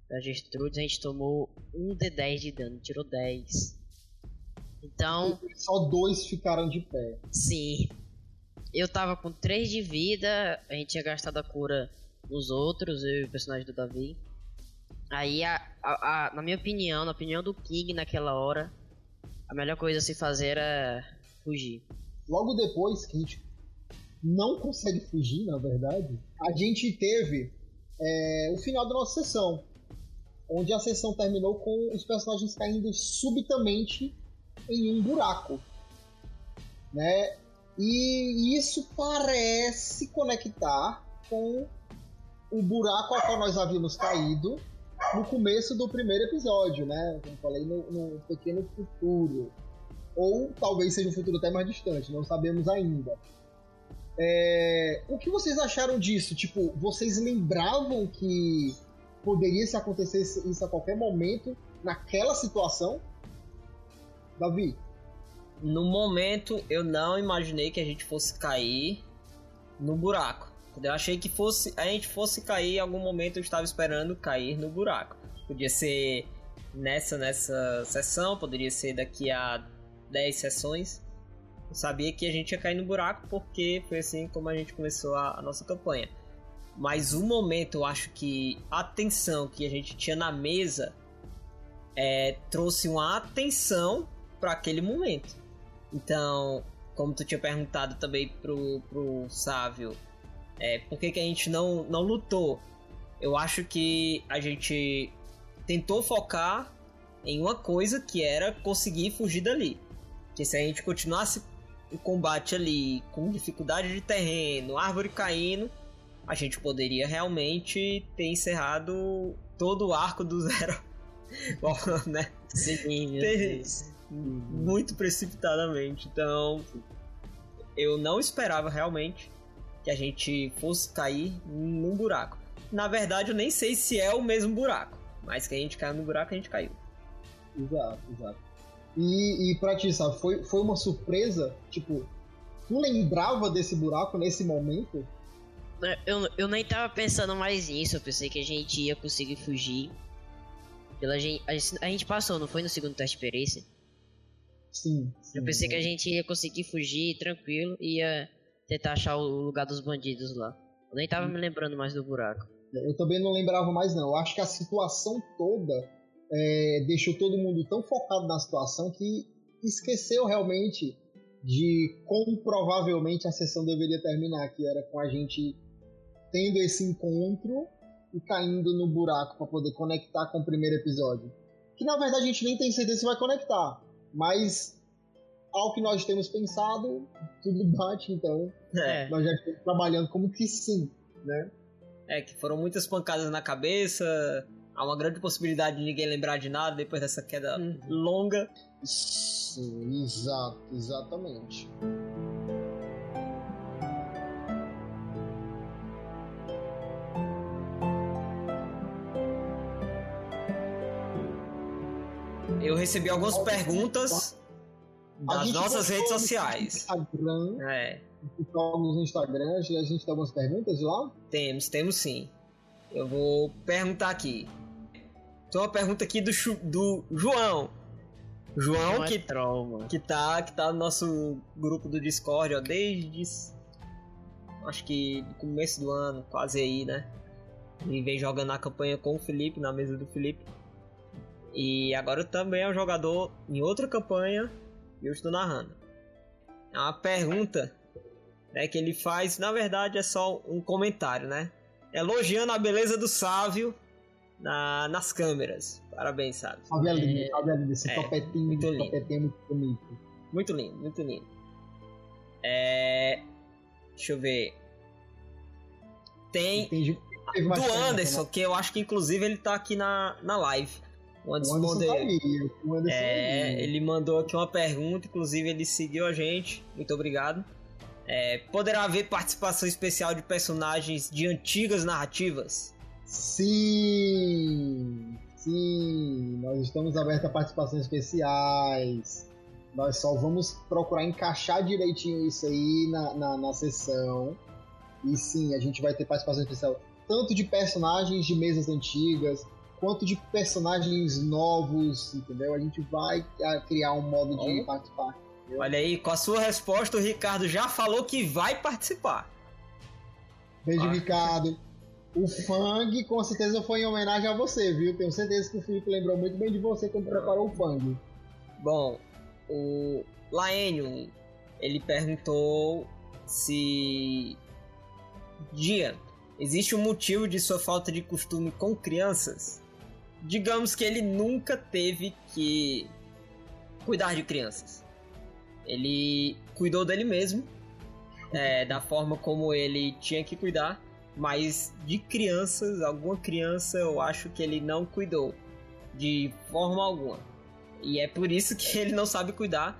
da Gestrudes, a gente tomou um de 10 de dano, tirou 10. Então. Só dois ficaram de pé. Sim. Eu tava com 3 de vida, a gente tinha gastado a cura nos outros, eu e o personagem do Davi. Aí, a, a, a, na minha opinião, na opinião do King naquela hora, a melhor coisa a se fazer era fugir. Logo depois que a gente não consegue fugir, na verdade, a gente teve é, o final da nossa sessão. Onde a sessão terminou com os personagens caindo subitamente em um buraco, né? E isso parece conectar com o buraco ao qual nós havíamos caído no começo do primeiro episódio, né? Como falei, no, no pequeno futuro. Ou talvez seja um futuro até mais distante, não sabemos ainda. É... O que vocês acharam disso? Tipo, vocês lembravam que poderia se acontecer isso a qualquer momento naquela situação? Davi? No momento, eu não imaginei que a gente fosse cair no buraco. Eu achei que fosse a gente fosse cair em algum momento, eu estava esperando cair no buraco. Podia ser nessa nessa sessão, poderia ser daqui a 10 sessões. Eu sabia que a gente ia cair no buraco porque foi assim como a gente começou a, a nossa campanha. Mas o momento, eu acho que a tensão que a gente tinha na mesa é, trouxe uma atenção para aquele momento. Então, como tu tinha perguntado também pro, pro Sávio, é, por que, que a gente não, não lutou? Eu acho que a gente tentou focar em uma coisa que era conseguir fugir dali. Que se a gente continuasse o combate ali com dificuldade de terreno, árvore caindo, a gente poderia realmente ter encerrado todo o arco do zero. Bom, né? Sim, ter, muito precipitadamente. Então, eu não esperava realmente que a gente fosse cair num buraco. Na verdade, eu nem sei se é o mesmo buraco, mas que a gente caiu no buraco, a gente caiu. Exato, exato. E, e pra ti, sabe, foi, foi uma surpresa? Tipo, tu lembrava desse buraco nesse momento? Eu, eu nem tava pensando mais nisso, eu pensei que a gente ia conseguir fugir. Pela gente, a, gente passou, não foi no segundo teste de perícia? Sim, sim. Eu pensei que a gente ia conseguir fugir tranquilo e ia tentar achar o lugar dos bandidos lá. Eu nem tava me lembrando mais do buraco. Eu também não lembrava mais não. Eu acho que a situação toda é, deixou todo mundo tão focado na situação que esqueceu realmente de como provavelmente a sessão deveria terminar, que era com a gente tendo esse encontro e caindo no buraco para poder conectar com o primeiro episódio. Que na verdade a gente nem tem certeza se vai conectar. Mas, ao que nós temos pensado, tudo bate, então é. nós já estamos trabalhando como que sim, né? É, que foram muitas pancadas na cabeça, há uma grande possibilidade de ninguém lembrar de nada depois dessa queda uhum. longa. Sim, exato, exatamente. eu recebi algumas perguntas das nossas redes sociais. Instagram, é. no Instagram, a gente tem algumas perguntas lá? Temos, temos sim. Eu vou perguntar aqui. Tem uma pergunta aqui do, do João. João, é que, troll, que, tá, que tá no nosso grupo do Discord, ó, desde. Acho que do começo do ano, quase aí, né? Ele vem jogando a campanha com o Felipe, na mesa do Felipe. E agora também é um jogador em outra campanha e eu estou narrando. É uma pergunta né, que ele faz, na verdade é só um comentário, né? Elogiando a beleza do Sávio na, nas câmeras. Parabéns, Sávio. Sávio é lindo, Sávio é lindo. Esse é, topetinho, muito lindo. topetinho é muito bonito. Muito lindo, muito lindo. É... Deixa eu ver. Tem Entendi. Do pergunta, Anderson, né? que eu acho que inclusive ele tá aqui na, na live. O Anderson, O Anderson tá aí. O Anderson É, aí. ele mandou aqui uma pergunta, inclusive ele seguiu a gente. Muito obrigado. É, poderá haver participação especial de personagens de antigas narrativas? Sim! Sim! Nós estamos abertos a participações especiais. Nós só vamos procurar encaixar direitinho isso aí na, na, na sessão. E sim, a gente vai ter participação especial tanto de personagens de mesas antigas, quanto de personagens novos, entendeu? A gente vai ah, criar um modo de Oh. participar. Olha aí, com a sua resposta, o Ricardo já falou que vai participar. Beijo, Ah. Ricardo. O Fang com certeza foi em homenagem a você, viu? Tenho certeza que o Felipe lembrou muito bem de você quando preparou o Fang. Bom, o Laenio, ele perguntou se... Dia, existe um motivo de sua falta de costume com crianças? Digamos que ele nunca teve que cuidar de crianças. Ele cuidou dele mesmo, é, da forma como ele tinha que cuidar, mas de crianças, alguma criança eu acho que ele não cuidou de forma alguma. E é por isso que ele não sabe cuidar.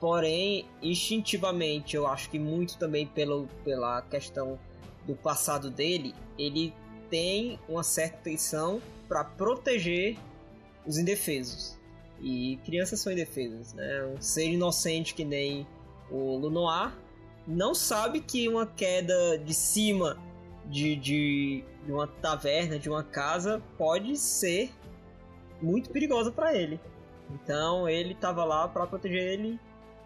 Porém, instintivamente, eu acho que muito também pelo, pela questão do passado dele, ele tem uma certa atenção para proteger os indefesos. E crianças são indefesas, né? Um ser inocente que nem o Lunoir não sabe que uma queda de cima de, de, de uma taverna, de uma casa, pode ser muito perigosa para ele. Então ele tava lá para proteger ele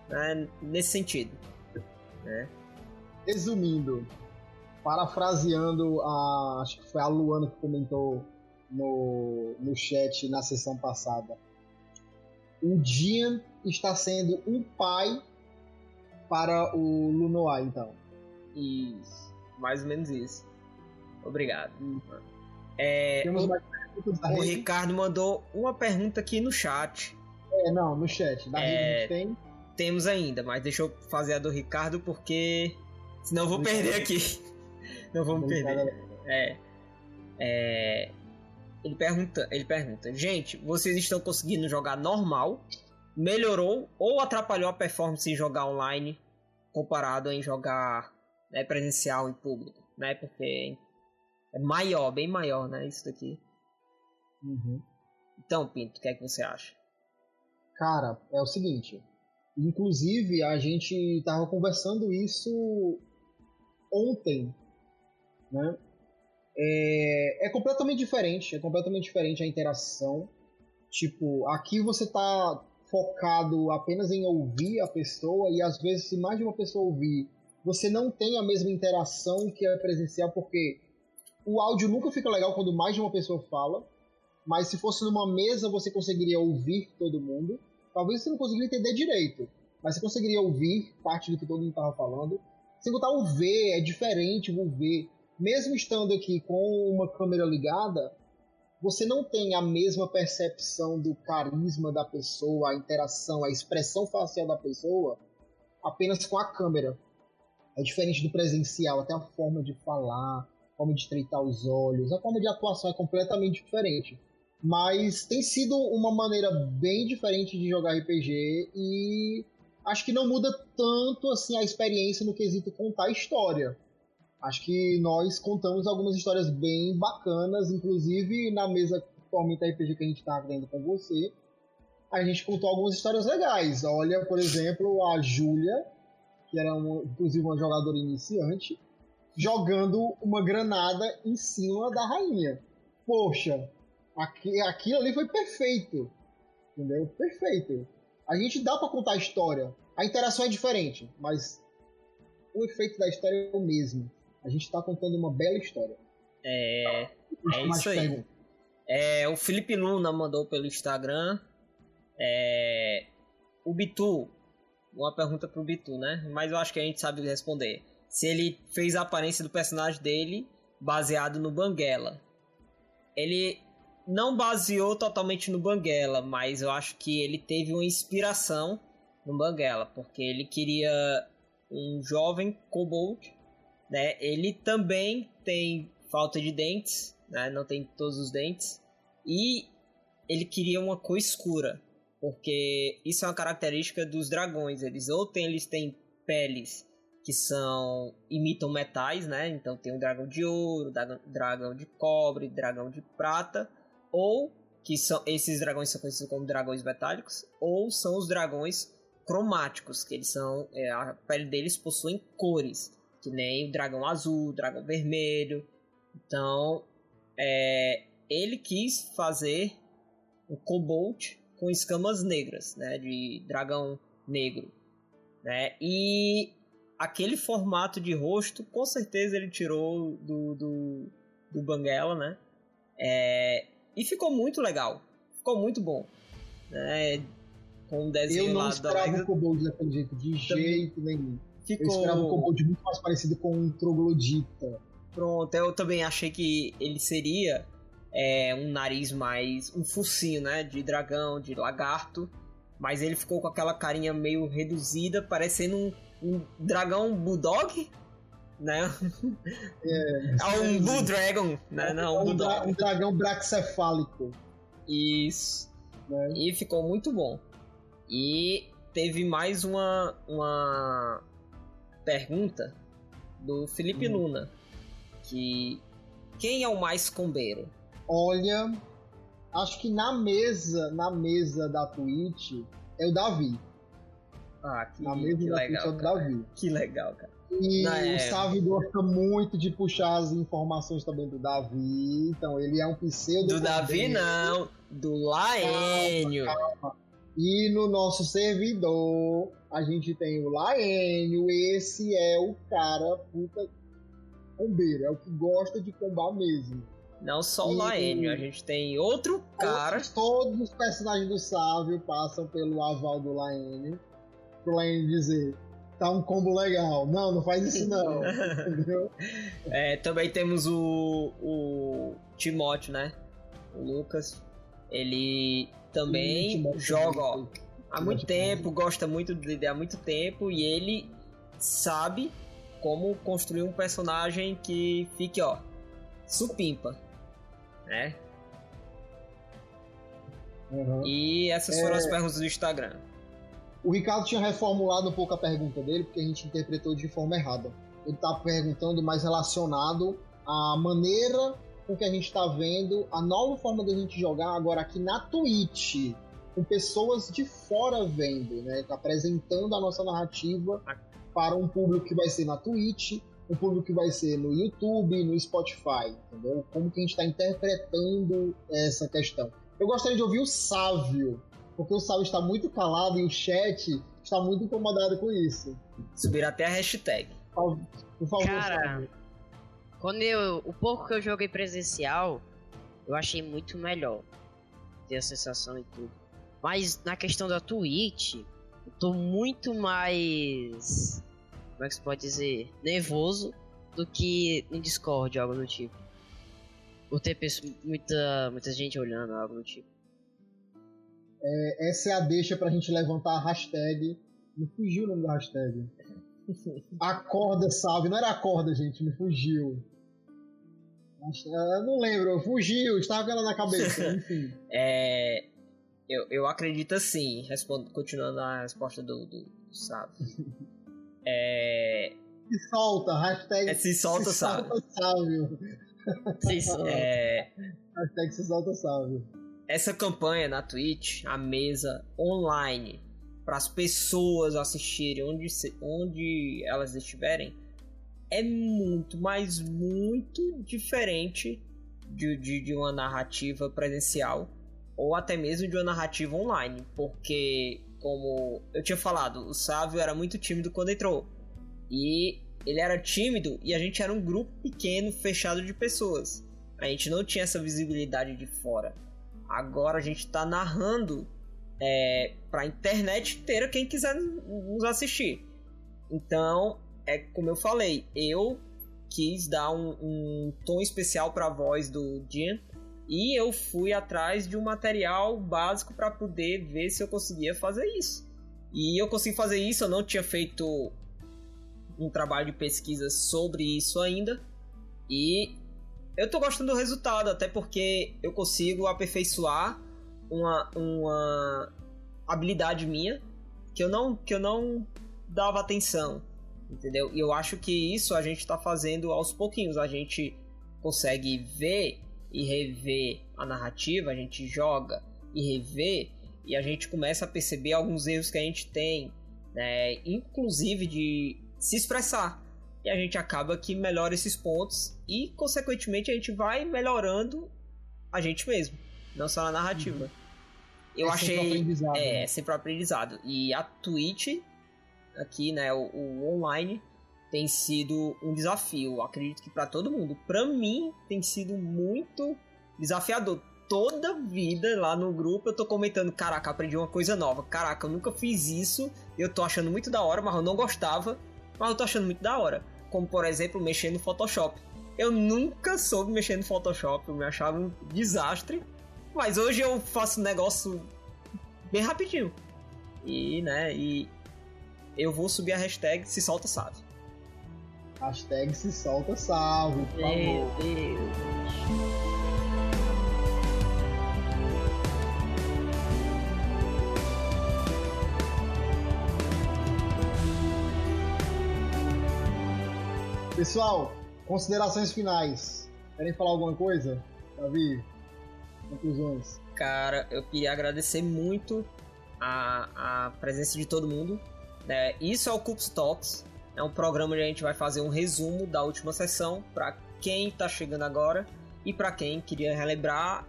né, nesse sentido. Né? Resumindo, parafraseando a. Acho que foi a Luana que comentou no, no chat na sessão passada. O Dian está sendo um pai para o Lunoa, então. Isso, mais ou menos isso. Obrigado. É, Temos o, mais o? Ricardo mandou uma pergunta aqui no chat. É, não, no chat. Da É, rede a gente tem. Temos ainda, mas deixa eu fazer a do Ricardo porque senão eu vou perder aqui. Não vamos perder. É. É. Ele pergunta, ele pergunta, gente, vocês estão conseguindo jogar normal? Melhorou ou atrapalhou a performance em jogar online comparado em jogar né, presencial em público, né? Porque é maior, bem maior, né? Isso daqui. Uhum. Então, Pinto, o que é que você acha? Cara, é o seguinte. Inclusive, a gente tava conversando isso ontem, né? É, é completamente diferente, é completamente diferente a interação. Tipo, aqui você tá focado apenas em ouvir a pessoa e às vezes se mais de uma pessoa ouvir, você não tem a mesma interação que é presencial porque o áudio nunca fica legal quando mais de uma pessoa fala, mas se fosse numa mesa você conseguiria ouvir todo mundo. Talvez você não conseguiria entender direito, mas você conseguiria ouvir parte do que todo mundo estava falando. Sem contar o ver, é diferente o ver. Mesmo estando aqui com uma câmera ligada, você não tem a mesma percepção do carisma da pessoa, a interação, a expressão facial da pessoa apenas com a câmera. É diferente do presencial, até a forma de falar, a forma de estreitar os olhos, a forma de atuação é completamente diferente. Mas tem sido uma maneira bem diferente de jogar RPG e acho que não muda tanto assim a experiência no quesito contar história. Acho que nós contamos algumas histórias bem bacanas, inclusive na mesa Tormenta RPG que a gente está vendo com você, a gente contou algumas histórias legais. Olha, por exemplo, a Júlia, que era uma, inclusive uma jogadora iniciante, jogando uma granada em cima da rainha. Poxa, aqui, aquilo ali foi perfeito. Entendeu? Perfeito. A gente dá pra contar a história. A interação é diferente, mas o efeito da história é o mesmo. A gente tá contando uma bela história. É. É isso aí. perguntas. É, o Felipe Luna mandou pelo Instagram. É, o Bitu uma pergunta pro Bitu, né? Mas eu acho que a gente sabe responder. Se ele fez a aparência do personagem dele baseado no Banguela. Ele não baseou totalmente no Banguela, mas eu acho que ele teve uma inspiração no Banguela, porque ele queria um jovem kobold, né? Ele também tem falta de dentes, né? Não tem todos os dentes. E ele queria uma cor escura, porque isso é uma característica dos dragões. Eles ou eles têm peles que são imitam metais, né? Então tem o dragão de ouro, dragão de cobre, dragão de prata, ou que são esses dragões são conhecidos como dragões metálicos, ou são os dragões cromáticos, que eles são é, a pele deles possuem cores, que nem o dragão azul, o dragão vermelho. Então, é, ele quis fazer o Cobalt com escamas negras, né, de dragão negro, né? E aquele formato de rosto, com certeza ele tirou do, do, do Banguela, né? É, e ficou muito legal. Ficou muito bom. Né? Com o desenho Eu não esperava o Kobold daquele jeito, de jeito nenhum. Ficou... Eu esperava o Kobold muito mais parecido com um Troglodita. Pronto, eu também achei que ele seria é, um nariz mais... um focinho, né? De dragão, de lagarto. Mas ele ficou com aquela carinha meio reduzida, parecendo um um dragão bulldog, né? É, é um Blue Dragon, né? Não, um, dra um dragão braxcefálico. Isso. Né? E ficou muito bom. E teve mais uma, uma pergunta do Felipe hum. Luna. Que quem é o mais combeiro? Olha, acho que na mesa, na mesa da Twitch é o Davi. Ah, que, na mesma que legal, do Davi. Que legal, cara. E Na o é... Sávio gosta muito de puxar as informações também do Davi. Então ele é um pseudo. Do Davi não, do Laênio. E no nosso servidor a gente tem o Laênio. Esse é o cara puta combeiro, é o que gosta de combar mesmo. Não só o Laênio, a gente tem outro cara. Todos, os personagens do Sávio passam pelo aval do Laênio pro Lane dizer tá um combo legal. Não, não faz isso não. É, também temos o, o Timóteo, né? O Lucas. Ele também Sim, joga ó, há muito tempo, gosta muito de há muito tempo e ele sabe como construir um personagem que fique, ó, supimpa, né? Uhum. E essas foram é... as perguntas do Instagram. O Ricardo tinha reformulado um pouco a pergunta dele, porque a gente interpretou de forma errada. Ele está perguntando mais relacionado à maneira com que a gente está vendo a nova forma da gente jogar agora aqui na Twitch, com pessoas de fora vendo, né? Tá apresentando a nossa narrativa para um público que vai ser na Twitch, um público que vai ser no YouTube, no Spotify, entendeu? Como que a gente está interpretando essa questão. Eu gostaria de ouvir o Sávio porque o Sal está muito calado e o chat está muito incomodado com isso. Subir até a hashtag. Por favor, Cara, quando eu, o pouco que eu joguei presencial, eu achei muito melhor. Ter a sensação e tudo. Mas na questão da Twitch, eu tô muito mais. Como é que se pode dizer? Nervoso do que no Discord, algo do tipo. Por ter muita, muita gente olhando, algo do tipo. É, essa é a deixa pra gente levantar a hashtag. Me fugiu o nome da hashtag. Acorda, salve. Não era acorda, gente, me fugiu. Eu não lembro, fugiu, estava com ela na cabeça, enfim. é, eu, eu acredito assim, respondo, continuando a resposta do, do, do Sábio. é, se solta, hashtag é, se solta, se solta sábio. Se solta. É, hashtag se solta sábio essa campanha na Twitch, a mesa online, para as pessoas assistirem onde, onde elas estiverem, é muito, mas muito diferente de, de, de uma narrativa presencial ou até mesmo de uma narrativa online, porque, como eu tinha falado, o Sávio era muito tímido quando entrou. E ele era tímido e a gente era um grupo pequeno, fechado de pessoas. A gente não tinha essa visibilidade de fora. Agora a gente está narrando é, para a internet inteira quem quiser nos assistir. Então, é como eu falei, eu quis dar um, um tom especial para a voz do Jean e eu fui atrás de um material básico para poder ver se eu conseguia fazer isso. E eu consegui fazer isso, eu não tinha feito um trabalho de pesquisa sobre isso ainda. E eu tô gostando do resultado, até porque eu consigo aperfeiçoar uma, uma habilidade minha que eu não que eu não dava atenção, entendeu? E eu acho que isso a gente está fazendo aos pouquinhos. A gente consegue ver e rever a narrativa, a gente joga e revê e a gente começa a perceber alguns erros que a gente tem, né? inclusive de se expressar. E a gente acaba que melhora esses pontos e, consequentemente, a gente vai melhorando a gente mesmo, não só na narrativa. Uhum. Eu é achei. Sempre é, né? sempre aprendizado. E a Twitch, aqui, né, o, o online, tem sido um desafio. acredito que para todo mundo. Para mim, tem sido muito desafiador. Toda vida lá no grupo eu tô comentando: caraca, aprendi uma coisa nova. Caraca, eu nunca fiz isso. Eu tô achando muito da hora, mas eu não gostava. Mas eu tô achando muito da hora. Como por exemplo, mexer no Photoshop. Eu nunca soube mexer no Photoshop, eu me achava um desastre. Mas hoje eu faço um negócio bem rapidinho. E, né, e eu vou subir a hashtag se solta salve. Hashtag se solta salve, por Meu favor. Deus. Pessoal, considerações finais. Querem falar alguma coisa? Davi, conclusões. Cara, eu queria agradecer muito a, a presença de todo mundo. É, isso é o Cups. É um programa onde a gente vai fazer um resumo da última sessão para quem está chegando agora e para quem queria relembrar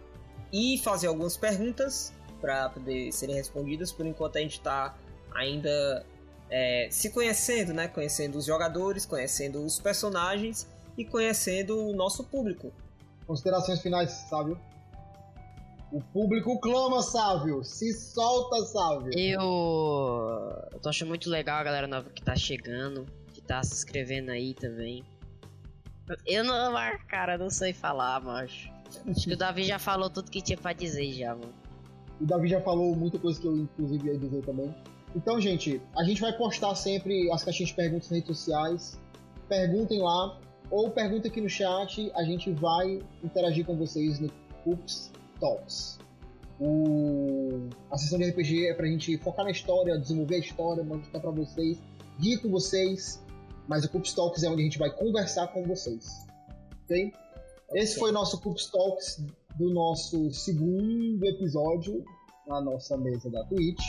e fazer algumas perguntas para poder serem respondidas. Por enquanto a gente está ainda é, se conhecendo, né? Conhecendo os jogadores, conhecendo os personagens e conhecendo o nosso público. Considerações finais, Sávio? O público clama, Sávio! Se solta, Sávio! Eu... eu tô achando muito legal a galera nova que tá chegando, tá se inscrevendo aí também. Eu não, cara, não sei falar, mas acho que o Davi já falou tudo que tinha pra dizer já, mano. O Davi já falou muita coisa que eu, inclusive, ia dizer também. Então, gente, a gente vai postar sempre as caixinhas de perguntas nas redes sociais. Perguntem lá, ou perguntem aqui no chat, a gente vai interagir com vocês no Coops Talks. O... A sessão de RPG é pra gente focar na história, desenvolver a história, mostrar pra vocês, rir com vocês, mas o Coops Talks é onde a gente vai conversar com vocês. Ok? Esse foi o nosso Coops Talks do nosso segundo episódio na nossa mesa da Twitch.